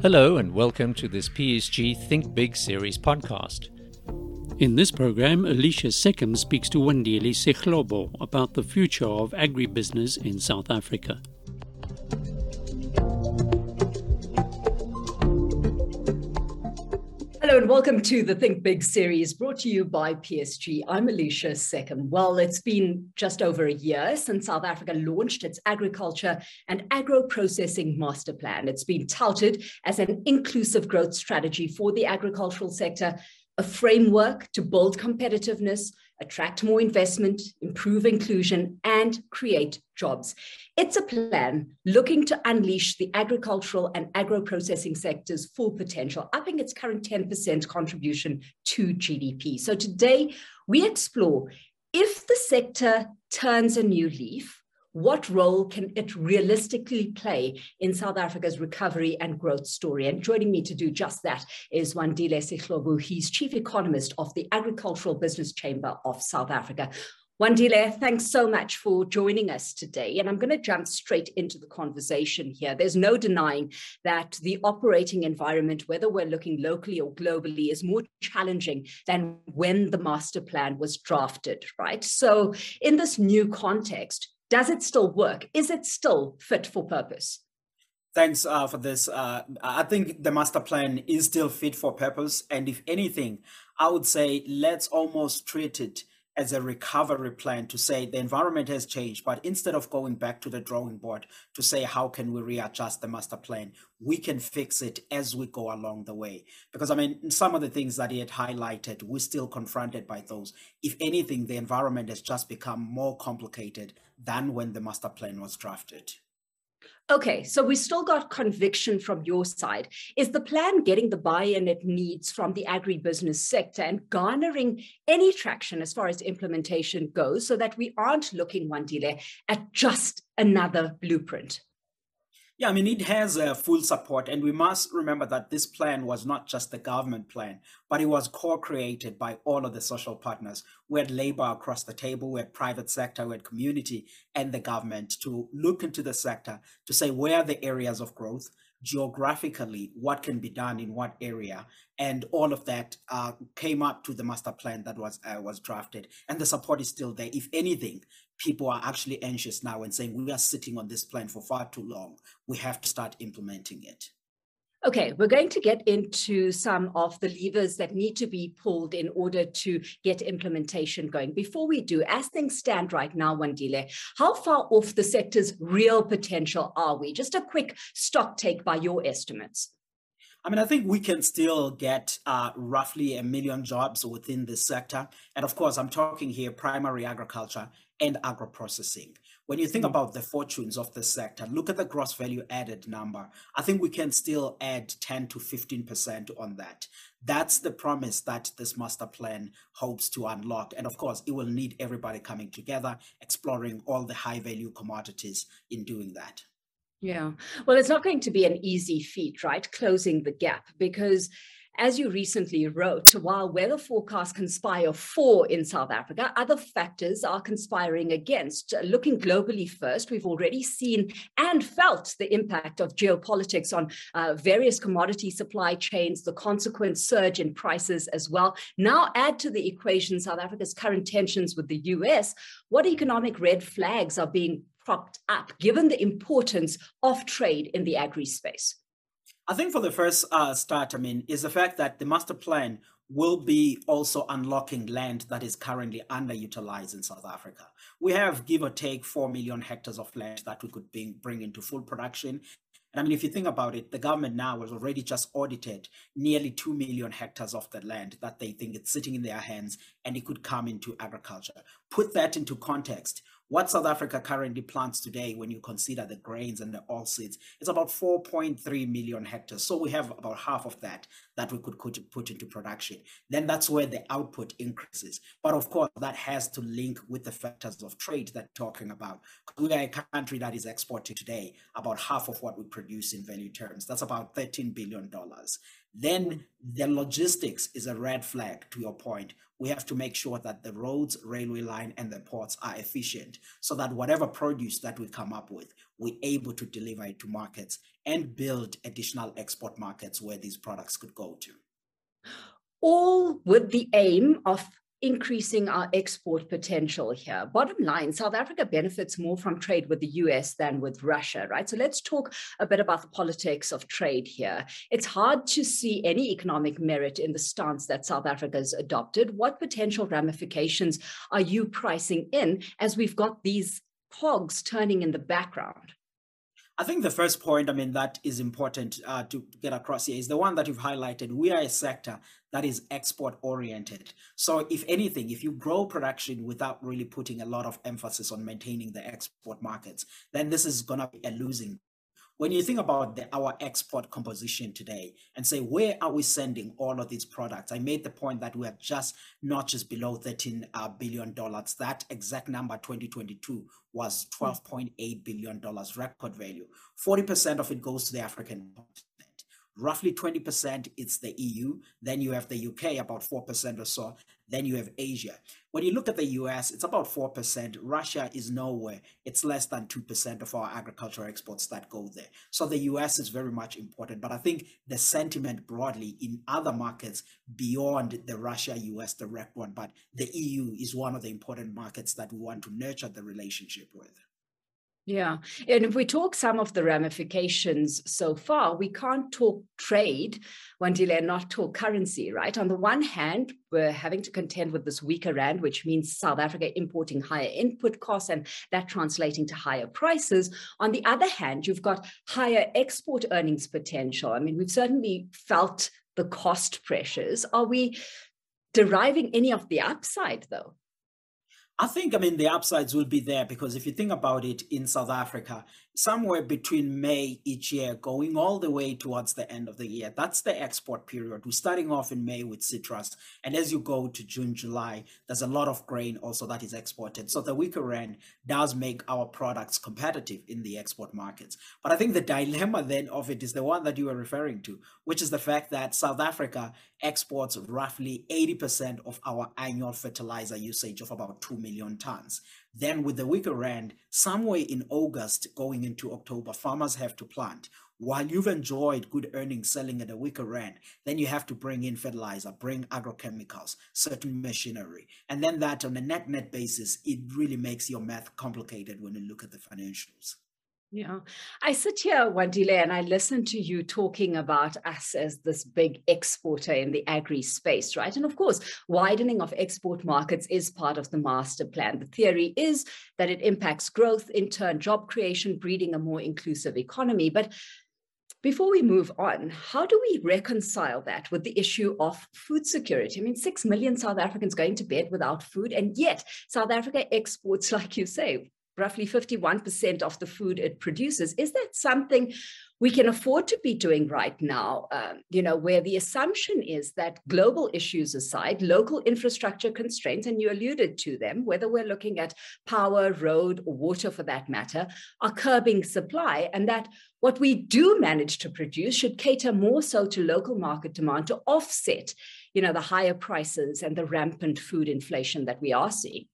Hello, and welcome to this PSG Think Big series podcast. In this program, Alishia Seckam speaks to Wandile Sihlobo about the future of agribusiness in South Africa. And welcome to the Think Big series brought to you by PSG. I'm Alishia Seckam. Well, it's been just over a year since South Africa launched its agriculture and agro processing master plan. It's been touted as an inclusive growth strategy for the agricultural sector, a framework to build competitiveness, attract more investment, improve inclusion, and create jobs. It's a plan looking to unleash the agricultural and agro processing sector's full potential, upping its current 10% contribution to GDP. So today, we explore if the sector turns a new leaf, what role can it realistically play in South Africa's recovery and growth story? And joining me to do just that is Wandile Sihlobo. He's chief economist of the Agricultural Business Chamber of South Africa. Wandile, thanks so much for joining us today. And I'm going to jump straight into the conversation here. There's no denying that the operating environment, whether we're looking locally or globally, is more challenging than when the master plan was drafted, right? So, in this new context, does it still work? Is it still fit for purpose? Thanks uh, for this. Uh, I think the master plan is still fit for purpose. And if anything, I would say let's almost treat it as a recovery plan to say the environment has changed, but instead of going back to the drawing board to say how can we readjust the master plan, we can fix it as we go along the way. Because I mean, some of the things that he had highlighted, we're still confronted by those. If anything, the environment has just become more complicated than when the master plan was drafted. Okay, so we still got conviction from your side. Is the plan getting the buy in it needs from the agribusiness sector and garnering any traction as far as implementation goes so that we aren't looking, Wandile, at just another blueprint? Yeah, I mean, it has uh, full support. And we must remember that this plan was not just the government plan, but it was co created by all of the social partners. We had labor across the table, we had private sector, we had community and the government to look into the sector to say where are the areas of growth, geographically? What can be done in what area? And all of that uh, came up to the master plan that was uh, was drafted. And the support is still there. If anything people are actually anxious now and saying we are sitting on this plan for far too long. We have to start implementing it Okay, we're going to get into some of the levers that need to be pulled in order to get implementation going. Before we do, as things stand right now, Wandile, how far off the sector's real potential are we? Just a quick stock take by your estimates. I mean, I think we can still get uh, roughly a million jobs within this sector. And of course, I'm talking here primary agriculture and agro processing. When you think mm-hmm. about the fortunes of the sector, look at the gross value added number. I think we can still add 10 to 15% on that. That's the promise that this master plan hopes to unlock. And of course, it will need everybody coming together, exploring all the high value commodities in doing that. Yeah. Well, it's not going to be an easy feat, right? Closing the gap because as you recently wrote, while weather forecasts conspire for in South Africa, other factors are conspiring against. Looking globally first, we've already seen and felt the impact of geopolitics on uh, various commodity supply chains, the consequent surge in prices as well. Now, add to the equation South Africa's current tensions with the US. What economic red flags are being propped up, given the importance of trade in the agri space? I think for the first uh, start, I mean, is the fact that the master plan will be also unlocking land that is currently underutilized in South Africa. We have, give or take, 4 million hectares of land that we could bring, bring into full production. And I mean, if you think about it, the government now has already just audited nearly 2 million hectares of the land that they think it's sitting in their hands and it could come into agriculture. Put that into context what South Africa currently plants today, when you consider the grains and the oilseeds, is about 4.3 million hectares. So we have about half of that that we could put into production. Then that's where the output increases. But of course, that has to link with the factors of trade that we're talking about. We are a country that is exporting today about half of what we produce in value terms. That's about $13 billion. then the logistics is a red flag to your point. We have to make sure that the roads, railway line, and the ports are efficient so that whatever produce that we come up with, we're able to deliver it to markets and build additional export markets where these products could go to. All with the aim of increasing our export potential here. Bottom line, South Africa benefits more from trade with the US than with Russia, right? So let's talk a bit about the politics of trade here. It's hard to see any economic merit in the stance that South Africa has adopted. What potential ramifications are you pricing in as we've got these cogs turning in the background? I think the first point, I mean, that is important uh, to get across here is the one that you've highlighted. We are a sector that is export oriented. So, if anything, if you grow production without really putting a lot of emphasis on maintaining the export markets, then this is going to be a losing when you think about the, our export composition today and say where are we sending all of these products? I made the point that we are just not just below 13 uh, billion dollars. That exact number 2022 was 12.8 billion dollars record value. 40% of it goes to the african continent. Roughly 20% it's the EU, then you have the UK about 4% or so, then you have Asia. When you look at the US, it's about 4%. Russia is nowhere. It's less than 2% of our agricultural exports that go there. So the US is very much important. But I think the sentiment broadly in other markets beyond the Russia US direct one, but the EU is one of the important markets that we want to nurture the relationship with. Yeah. And if we talk some of the ramifications so far, we can't talk trade, Wandile, and not talk currency, right? On the one hand, we're having to contend with this weaker rand, which means South Africa importing higher input costs and that translating to higher prices. On the other hand, you've got higher export earnings potential. I mean, we've certainly felt the cost pressures. Are we deriving any of the upside, though? I think, I mean, the upsides will be there because if you think about it in South Africa, somewhere between May each year, going all the way towards the end of the year, that's the export period. We're starting off in May with citrus. And as you go to June, July, there's a lot of grain also that is exported. So the weaker rand does make our products competitive in the export markets. But I think the dilemma then of it is the one that you were referring to, which is the fact that South Africa exports roughly 80% of our annual fertilizer usage of about 2 million tons. Then, with the weaker rand, somewhere in August going into October, farmers have to plant. While you've enjoyed good earnings selling at a weaker rand, then you have to bring in fertilizer, bring agrochemicals, certain machinery. And then that on a net net basis, it really makes your math complicated when you look at the financials. Yeah. I sit here, Wandile, and I listen to you talking about us as this big exporter in the agri space, right? And of course, widening of export markets is part of the master plan. The theory is that it impacts growth, in turn, job creation, breeding a more inclusive economy. But before we move on, how do we reconcile that with the issue of food security? I mean, six million South Africans going to bed without food, and yet South Africa exports, like you say, roughly 51% of the food it produces. Is that something we can afford to be doing right now? Uh, you know, where the assumption is that global issues aside, local infrastructure constraints, and you alluded to them, whether we're looking at power, road, or water for that matter, are curbing supply, and that what we do manage to produce should cater more so to local market demand to offset, you know, the higher prices and the rampant food inflation that we are seeing.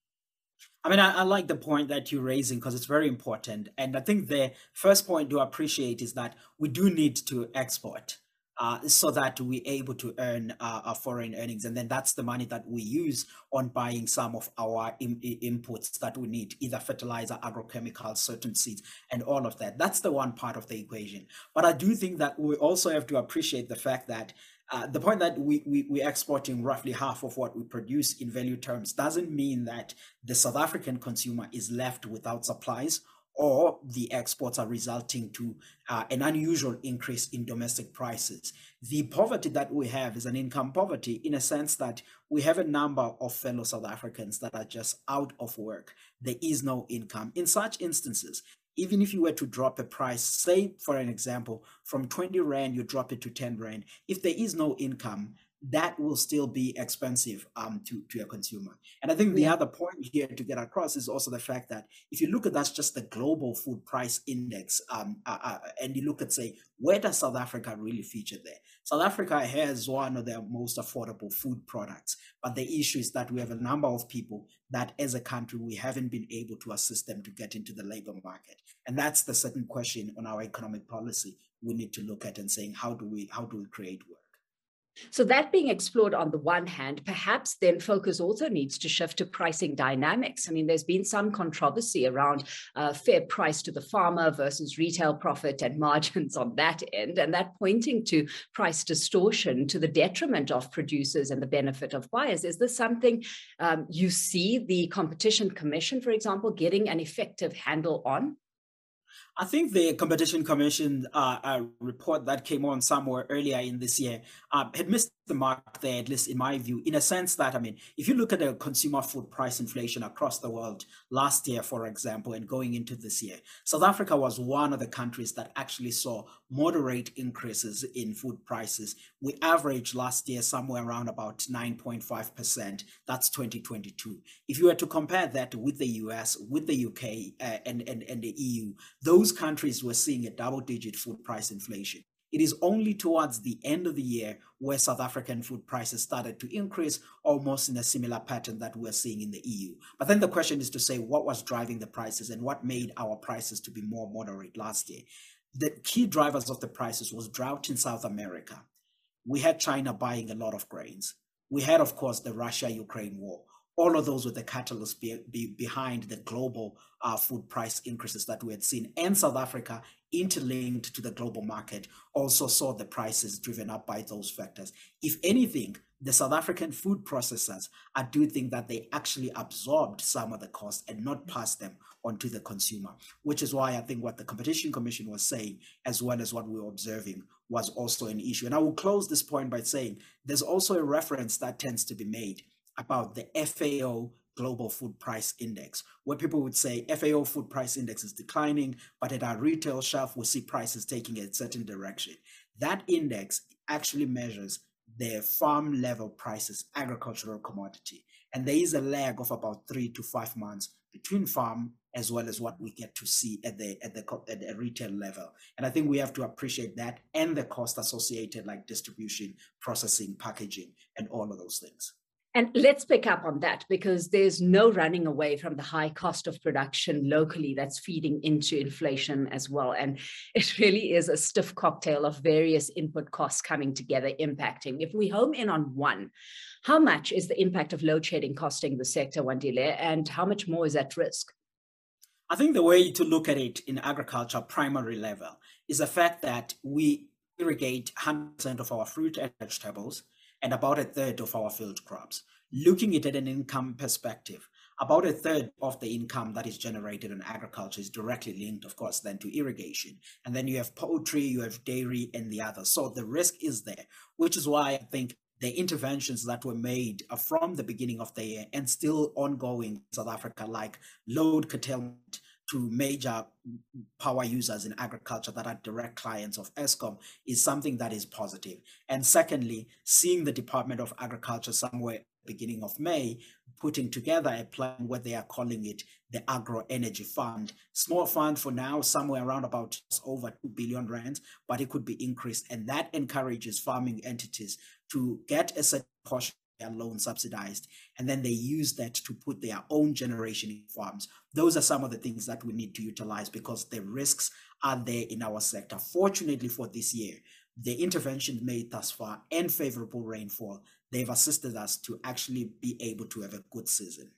I mean, I, I, like the point that you're raising because it's very important. And I think the first point to appreciate is that we do need to export uh, so that we're able to earn uh, our foreign earnings. And then that's the money that we use on buying some of our Im- inputs that we need, either fertilizer, agrochemicals, certain seeds, and all of that. That's the one part of the equation. But I do think that we also have to appreciate the fact that uh, the point that we, we, we're exporting roughly half of what we produce in value terms doesn't mean that the South African consumer is left without supplies or the exports are resulting to uh, an unusual increase in domestic prices. The poverty that we have is an income poverty in a sense that we have a number of fellow South Africans that are just out of work. There is no income. In such instances, even if you were to drop a price, say for an example, from 20 Rand, you drop it to 10 Rand, if there is no income, that will still be expensive um, to, to a consumer. And I think the other point here to get across is also the fact that if you look at that's just the global food price index, um, uh, uh, and you look at say where does South Africa really feature there? South Africa has one of their most affordable food products, but the issue is that we have a number of people that, as a country, we haven't been able to assist them to get into the labor market, and that's the second question on our economic policy we need to look at and saying how do we how do we create work. So, that being explored on the one hand, perhaps then focus also needs to shift to pricing dynamics. I mean, there's been some controversy around uh, fair price to the farmer versus retail profit and margins on that end, and that pointing to price distortion to the detriment of producers and the benefit of buyers. Is this something um, you see the Competition Commission, for example, getting an effective handle on? I think the Competition Commission uh, uh, report that came on somewhere earlier in this year uh, had missed the mark there, at least in my view, in a sense that, I mean, if you look at the consumer food price inflation across the world last year, for example, and going into this year, South Africa was one of the countries that actually saw moderate increases in food prices. We averaged last year somewhere around about 9.5%. That's 2022. If you were to compare that with the US, with the UK, uh, and, and, and the EU, those countries were seeing a double digit food price inflation. It is only towards the end of the year where South African food prices started to increase almost in a similar pattern that we're seeing in the EU. But then the question is to say what was driving the prices and what made our prices to be more moderate last year. The key drivers of the prices was drought in South America. We had China buying a lot of grains. We had, of course, the Russia Ukraine war all of those were the catalysts be, be behind the global uh, food price increases that we had seen. And South Africa, interlinked to the global market, also saw the prices driven up by those factors. If anything, the South African food processors, I do think that they actually absorbed some of the costs and not passed them onto the consumer, which is why I think what the Competition Commission was saying, as well as what we were observing, was also an issue. And I will close this point by saying there's also a reference that tends to be made about the FAO Global Food Price Index, where people would say FAO Food Price Index is declining, but at our retail shelf, we see prices taking a certain direction. That index actually measures the farm level prices, agricultural commodity. And there is a lag of about three to five months between farm as well as what we get to see at the at the at the retail level. And I think we have to appreciate that and the cost associated like distribution, processing, packaging, and all of those things. And let's pick up on that because there's no running away from the high cost of production locally that's feeding into inflation as well. And it really is a stiff cocktail of various input costs coming together, impacting. If we home in on one, how much is the impact of load shedding costing the sector, Wandile, and how much more is at risk? I think the way to look at it in agriculture, primary level, is the fact that we irrigate 100% of our fruit and vegetables and about a third of our field crops. Looking at it at an income perspective, about a third of the income that is generated in agriculture is directly linked, of course, then to irrigation. And then you have poultry, you have dairy, and the others. So the risk is there, which is why I think the interventions that were made uh, from the beginning of the year and still ongoing in South Africa, like load curtailment, to major power users in agriculture that are direct clients of Eskom is something that is positive. And secondly, seeing the Department of Agriculture somewhere beginning of May putting together a plan what they are calling it the agro energy fund small fund for now somewhere around about over 2 billion rand but it could be increased and that encourages farming entities to get a certain portion their loan subsidized, and then they use that to put their own generation in farms. Those are some of the things that we need to utilize because the risks are there in our sector. Fortunately for this year, the interventions made thus far and favorable rainfall, they've assisted us to actually be able to have a good season.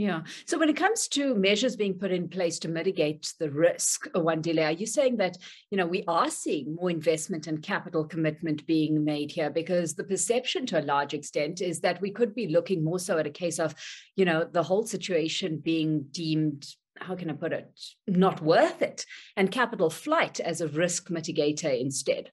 Yeah. So when it comes to measures being put in place to mitigate the risk, Wandile, are you saying that, you know, we are seeing more investment and capital commitment being made here? Because the perception to a large extent is that we could be looking more so at a case of, you know, the whole situation being deemed how can I put it, not worth it, and capital flight as a risk mitigator instead.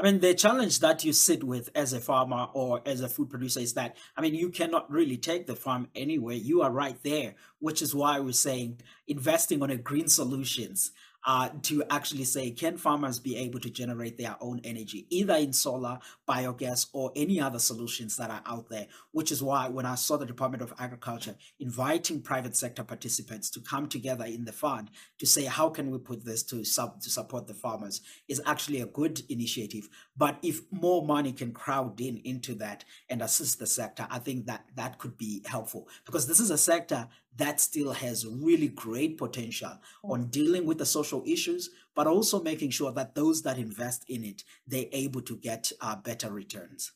I mean, the challenge that you sit with as a farmer or as a food producer is that, I mean, you cannot really take the farm anywhere. You are right there, which is why we're saying investing on a green solutions uh, to actually say, can farmers be able to generate their own energy, either in solar, biogas, or any other solutions that are out there? Which is why when I saw the Department of Agriculture inviting private sector participants to come together in the fund to say, how can we put this to, sub, to support the farmers, is actually a good initiative. But if more money can crowd in into that and assist the sector, I think that that could be helpful because this is a sector that still has really great potential on dealing with the social issues, but also making sure that those that invest in it, they're able to get uh, better returns.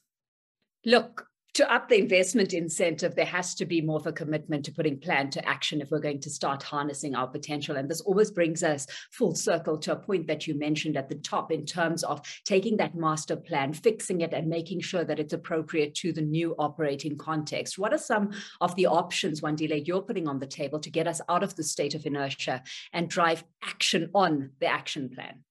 Look, to up the investment incentive, there has to be more of a commitment to putting plan to action if we're going to start harnessing our potential. And this always brings us full circle to a point that you mentioned at the top in terms of taking that master plan, fixing it, and making sure that it's appropriate to the new operating context. What are some of the options, Wandile, you're putting on the table to get us out of the state of inertia and drive action on the action plan?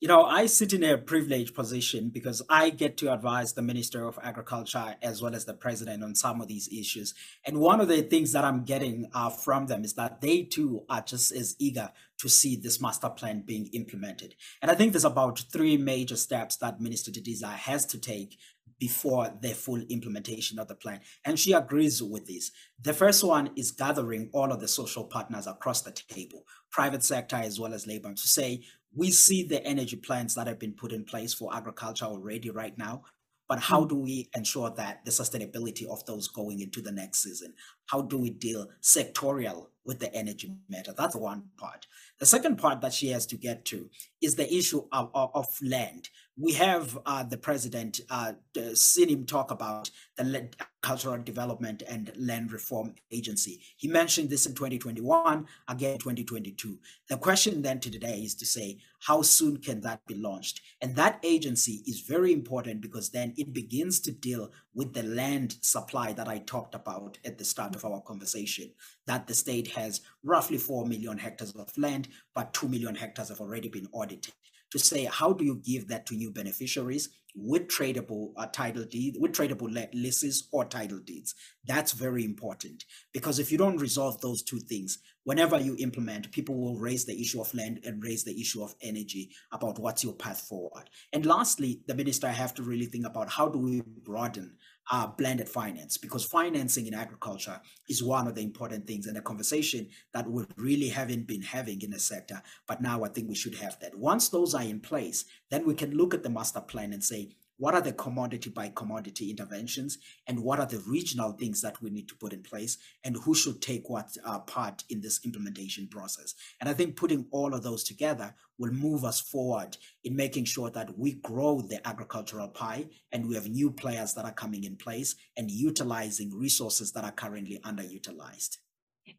You know, I sit in a privileged position because I get to advise the Minister of Agriculture as well as the President on some of these issues. And one of the things that I'm getting uh, from them is that they too are just as eager to see this master plan being implemented. And I think there's about three major steps that Minister Didiza has to take before the full implementation of the plan. And she agrees with this. The first one is gathering all of the social partners across the table, private sector as well as labor, to say, we see the energy plans that have been put in place for agriculture already right now but how hmm. do we ensure that the sustainability of those going into the next season? How do we deal sectorial with the energy matter? That's one part. The second part that she has to get to is the issue of, of, of land we have uh, the president uh, seen him talk about the cultural development and land reform agency. He mentioned this in 2021 again 2022 the question then to today is to say how soon can that be launched? And that agency is very important because then it begins to deal with the land supply that i talked about at the start of our conversation that the state has roughly 4 million hectares of land but 2 million hectares have already been audited to say how do you give that to new beneficiaries with tradable uh, title deeds, with tradable leases or title deeds? That's very important because if you don't resolve those two things whenever you implement people will raise the issue of land and raise the issue of energy about what's your path forward. And lastly the minister I have to really think about how do we broaden uh, blended finance because financing in agriculture is one of the important things and a conversation that we really haven't been having in the sector. But now I think we should have that. Once those are in place, then we can look at the master plan and say, what are the commodity by commodity interventions? And what are the regional things that we need to put in place? And who should take what uh, part in this implementation process? And i think putting all of those together will move us forward in making sure that we grow the agricultural pie and we have new players that are coming in place and utilizing resources that are currently underutilized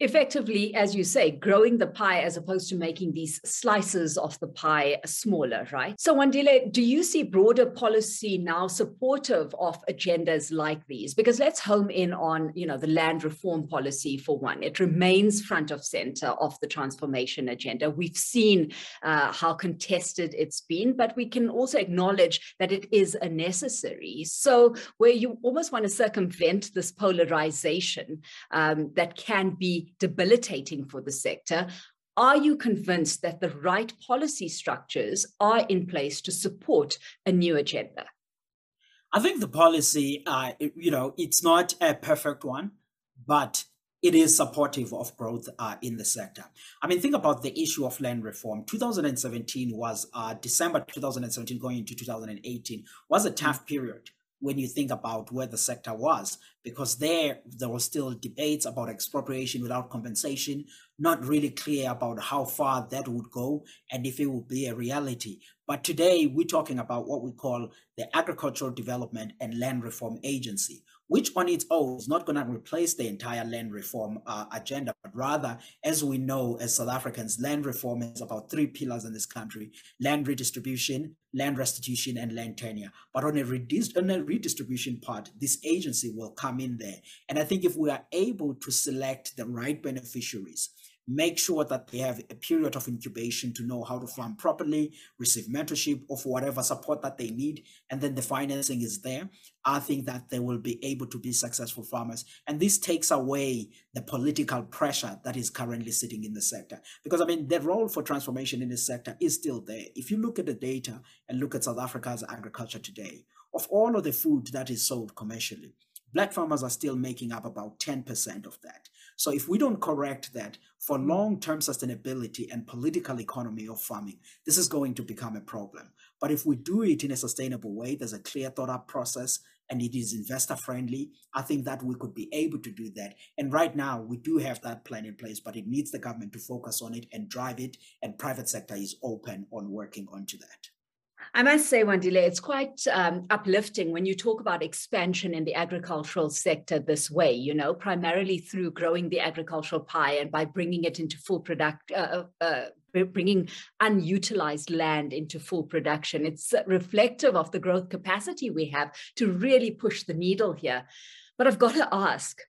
effectively, as you say, growing the pie as opposed to making these slices of the pie smaller, right? So, Wandile, do you see broader policy now supportive of agendas like these? Because let's home in on, you know, the land reform policy for one. It remains front of center of the transformation agenda. We've seen uh, how contested it's been, but we can also acknowledge that it is a necessary. So, where you almost want to circumvent this polarization um, that can be debilitating for the sector. Are you convinced that the right policy structures are in place to support a new agenda? I think the policy, uh, you know, it's not a perfect one, but it is supportive of growth uh, in the sector. I mean, think about the issue of land reform. 2017 was uh, December 2017 going into 2018 was a tough period when you think about where the sector was, because there there were still debates about expropriation without compensation, not really clear about how far that would go and if it would be a reality. But today we're talking about what we call the Agricultural Development and Land Reform Agency, which on its own is not going to replace the entire land reform uh, agenda, but rather, as we know as South Africans, land reform is about three pillars in this country land redistribution, land restitution, and land tenure. But on a, redis- on a redistribution part, this agency will come in there. And I think if we are able to select the right beneficiaries, make sure that they have a period of incubation to know how to farm properly, receive mentorship or for whatever support that they need, and then the financing is there. I think that they will be able to be successful farmers. And this takes away the political pressure that is currently sitting in the sector. Because I mean, the role for transformation in this sector is still there. If you look at the data and look at South Africa's agriculture today, of all of the food that is sold commercially, black farmers are still making up about 10% of that. So if we don't correct that for mm. long-term sustainability and political economy of farming, this is going to become a problem. But if we do it in a sustainable way, there's a clear thought out process and it is investor friendly, I think that we could be able to do that. And right now we do have that plan in place, but it needs the government to focus on it and drive it. And private sector is open on working onto that. I must say, Wandile, it's quite um, uplifting when you talk about expansion in the agricultural sector this way, you know, primarily through growing the agricultural pie and by bringing it into full product, uh, uh, uh bringing unutilized land into full production. It's reflective of the growth capacity we have to really push the needle here. But I've got to ask,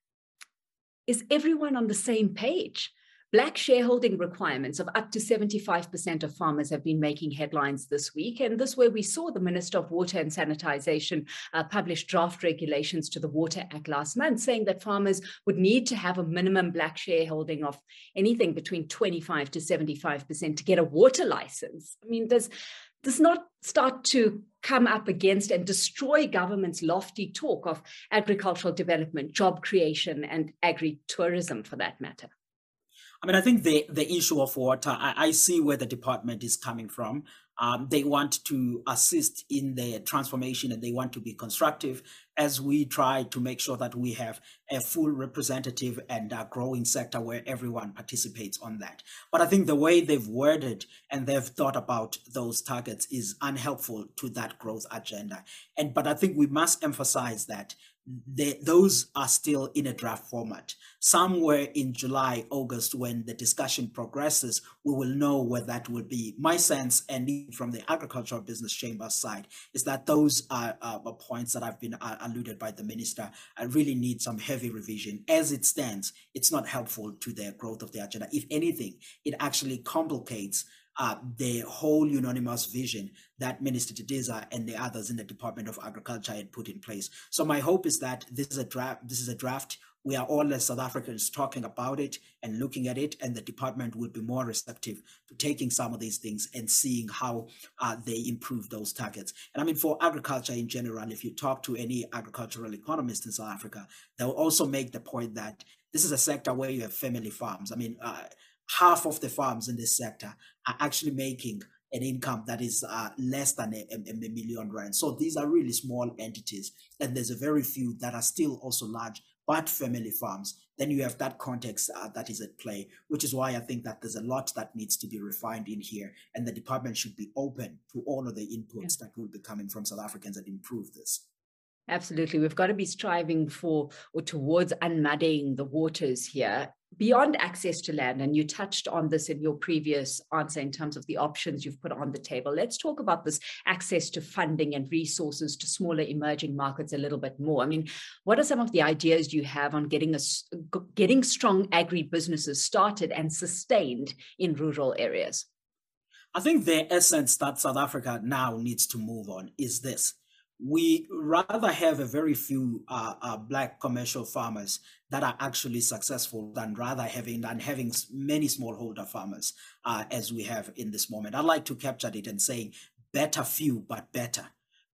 is everyone on the same page? Black shareholding requirements of up to 75% of farmers have been making headlines this week. And this way we saw the Minister of Water and Sanitisation uh, publish draft regulations to the Water Act last month, saying that farmers would need to have a minimum black shareholding of anything between 25 to 75% to get a water license. I mean, does this not start to come up against and destroy government's lofty talk of agricultural development, job creation, and agri-tourism for that matter? I mean, I think the, the issue of water, I, I see where the department is coming from. Um, they want to assist in the transformation and they want to be constructive as we try to make sure that we have a full representative and a growing sector where everyone participates on that. But I think the way they've worded and they've thought about those targets is unhelpful to that growth agenda. And but I think we must emphasize that those are still in a draft format. Somewhere in July, August, when the discussion progresses, we will know where that will be. My sense, and from the agricultural business chamber side, is that those are, uh, points that have been uh, alluded by the minister uh, really need some heavy revision. As it stands, it's not helpful to the growth of the agenda. If anything, it actually complicates uh, the whole unanimous vision that Minister Didiza and the others in the Department of Agriculture had put in place. So my hope is that this is a draft. This is a draft. We are all as South Africans talking about it and looking at it, and the department will be more receptive to taking some of these things and seeing how uh, they improve those targets. And I mean, for agriculture in general, if you talk to any agricultural economist in South Africa, they'll also make the point that this is a sector where you have family farms. I mean, uh, half of the farms in this sector are actually making an income that is uh, less than a, a, million rand. So these are really small entities, and there's a very few that are still also large, but family farms. Then you have that context uh, that is at play, which is why I think that there's a lot that needs to be refined in here, and the department should be open to all of the inputs yeah. that will be coming from South Africans and improve this. Absolutely. We've got to be striving for or towards unmuddying the waters here beyond access to land, and you touched on this in your previous answer in terms of the options you've put on the table. Let's talk about this access to funding and resources to smaller emerging markets a little bit more. I mean, what are some of the ideas you have on getting a, getting strong agri businesses started and sustained in rural areas? I think the essence that South Africa now needs to move on is this we rather have a very few uh, uh, black commercial farmers that are actually successful than rather having than having many smallholder farmers uh, as we have in this moment. I like to capture it and say better few but better.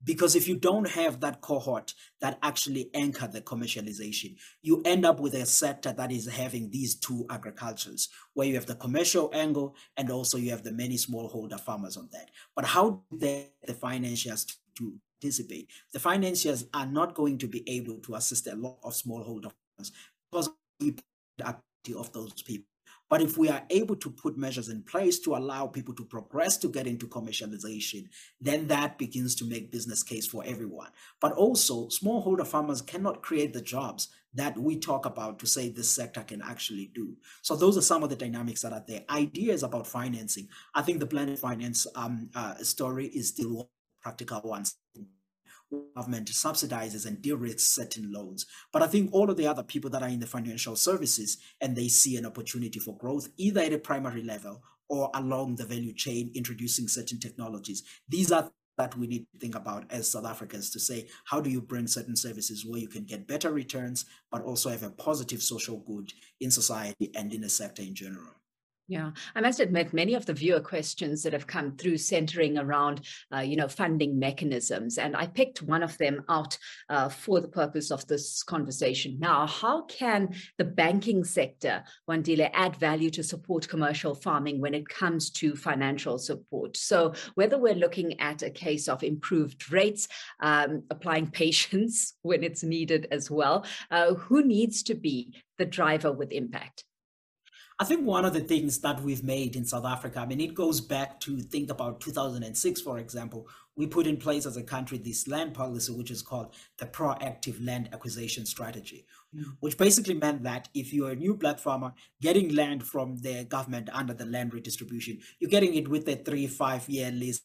Because if you don't have that cohort that actually anchor the commercialization, you end up with a sector that is having these two agricultures, where you have the commercial angle and also you have the many smallholder farmers on that. But how do they, the financiers to participate. The financiers are not going to be able to assist a lot of smallholder farmers because of the activity of those people. But if we are able to put measures in place to allow people to progress to get into commercialization, then that begins to make business case for everyone. But also, smallholder farmers cannot create the jobs that we talk about to say this sector can actually do. So those are some of the dynamics that are there. Ideas about financing. I think the blended finance um, uh, story is still practical ones government subsidizes and de-risks certain loans. But I think all of the other people that are in the financial services and they see an opportunity for growth, either at a primary level or along the value chain, introducing certain technologies. These are that we need to think about as South Africans to say, how do you bring certain services where you can get better returns, but also have a positive social good in society and in the sector in general? Yeah, I must admit, many of the viewer questions that have come through centering around, uh, you know, funding mechanisms, and I picked one of them out uh, for the purpose of this conversation. Now, how can the banking sector, Wandile, add value to support commercial farming when it comes to financial support? So, whether we're looking at a case of improved rates, um, applying patience when it's needed as well, uh, who needs to be the driver with impact? I think one of the things that we've made in South Africa, I mean, it goes back to think about 2006, for example. We put in place as a country this land policy, which is called the proactive land acquisition strategy, mm. which basically meant that if you're a new black farmer getting land from the government under the land redistribution, you're getting it with a three, five year lease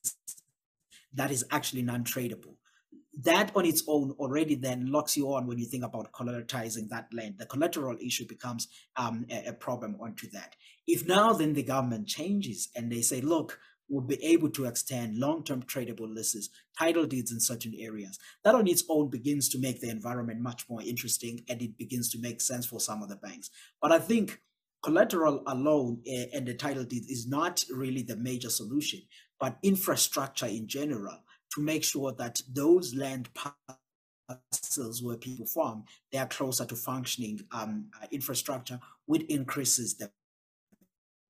that is actually non tradable that on its own already then locks you on when you think about collateralizing that land. The collateral issue becomes um, a, a, problem onto that. If now then the government changes and they say, look, we'll be able to extend long-term tradable leases, title deeds in certain areas, that on its own begins to make the environment much more interesting and it begins to make sense for some of the banks. But I think collateral alone uh, and the title deed is not really the major solution, but infrastructure in general to make sure that those land parcels where people farm, they are closer to functioning um, uh, infrastructure, which increases the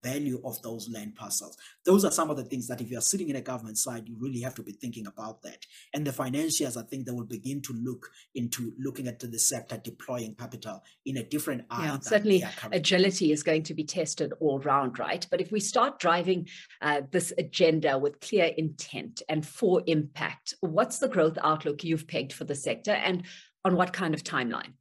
value of those land parcels. Those are some of the things that if you're sitting in a government side, you really have to be thinking about that. And the financiers, I think they will begin to look into looking at the sector deploying capital in a different eye. Yeah, certainly agility is going to be tested all round, right? But if we start driving uh, this agenda with clear intent and for impact, what's the growth outlook you've pegged for the sector and on what kind of timeline?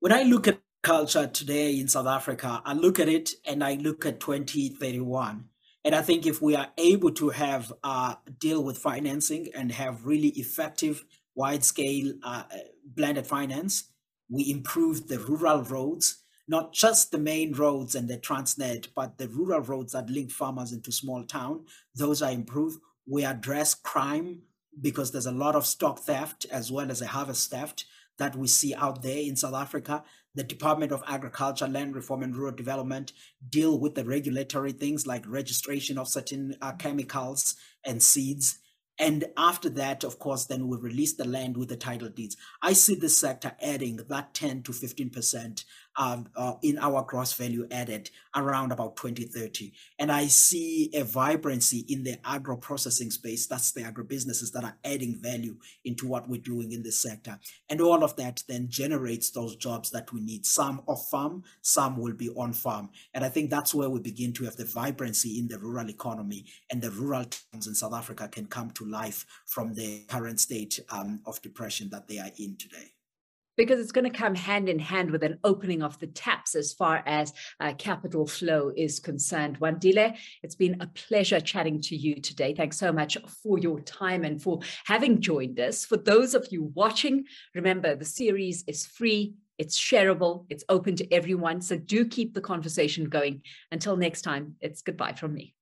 When I look at culture today in South Africa, I look at it and I look at 2031. And I think if we are able to have uh, deal with financing and have really effective, wide scale uh, blended finance, we improve the rural roads, not just the main roads and the Transnet, but the rural roads that link farmers into small town. Those are improved. We address crime because there's a lot of stock theft as well as a harvest theft that we see out there in South Africa the Department of Agriculture, Land Reform and Rural Development deal with the regulatory things like registration of certain uh, chemicals and seeds. And after that, of course, then we release the land with the title deeds. I see this sector adding that 10 to 15% um, uh, in our gross value added around about 2030. And I see a vibrancy in the agro processing space. That's the agribusinesses that are adding value into what we're doing in this sector. And all of that then generates those jobs that we need. Some off farm, some will be on farm. And I think that's where we begin to have the vibrancy in the rural economy and the rural towns in South Africa can come to life from the current state um, of depression that they are in today because it's going to come hand in hand with an opening of the taps as far as uh, capital flow is concerned. Wandile, it's been a pleasure chatting to you today. Thanks so much for your time and for having joined us. For those of you watching, remember the series is free. It's shareable, it's open to everyone. So do keep the conversation going. Until next time, it's goodbye from me.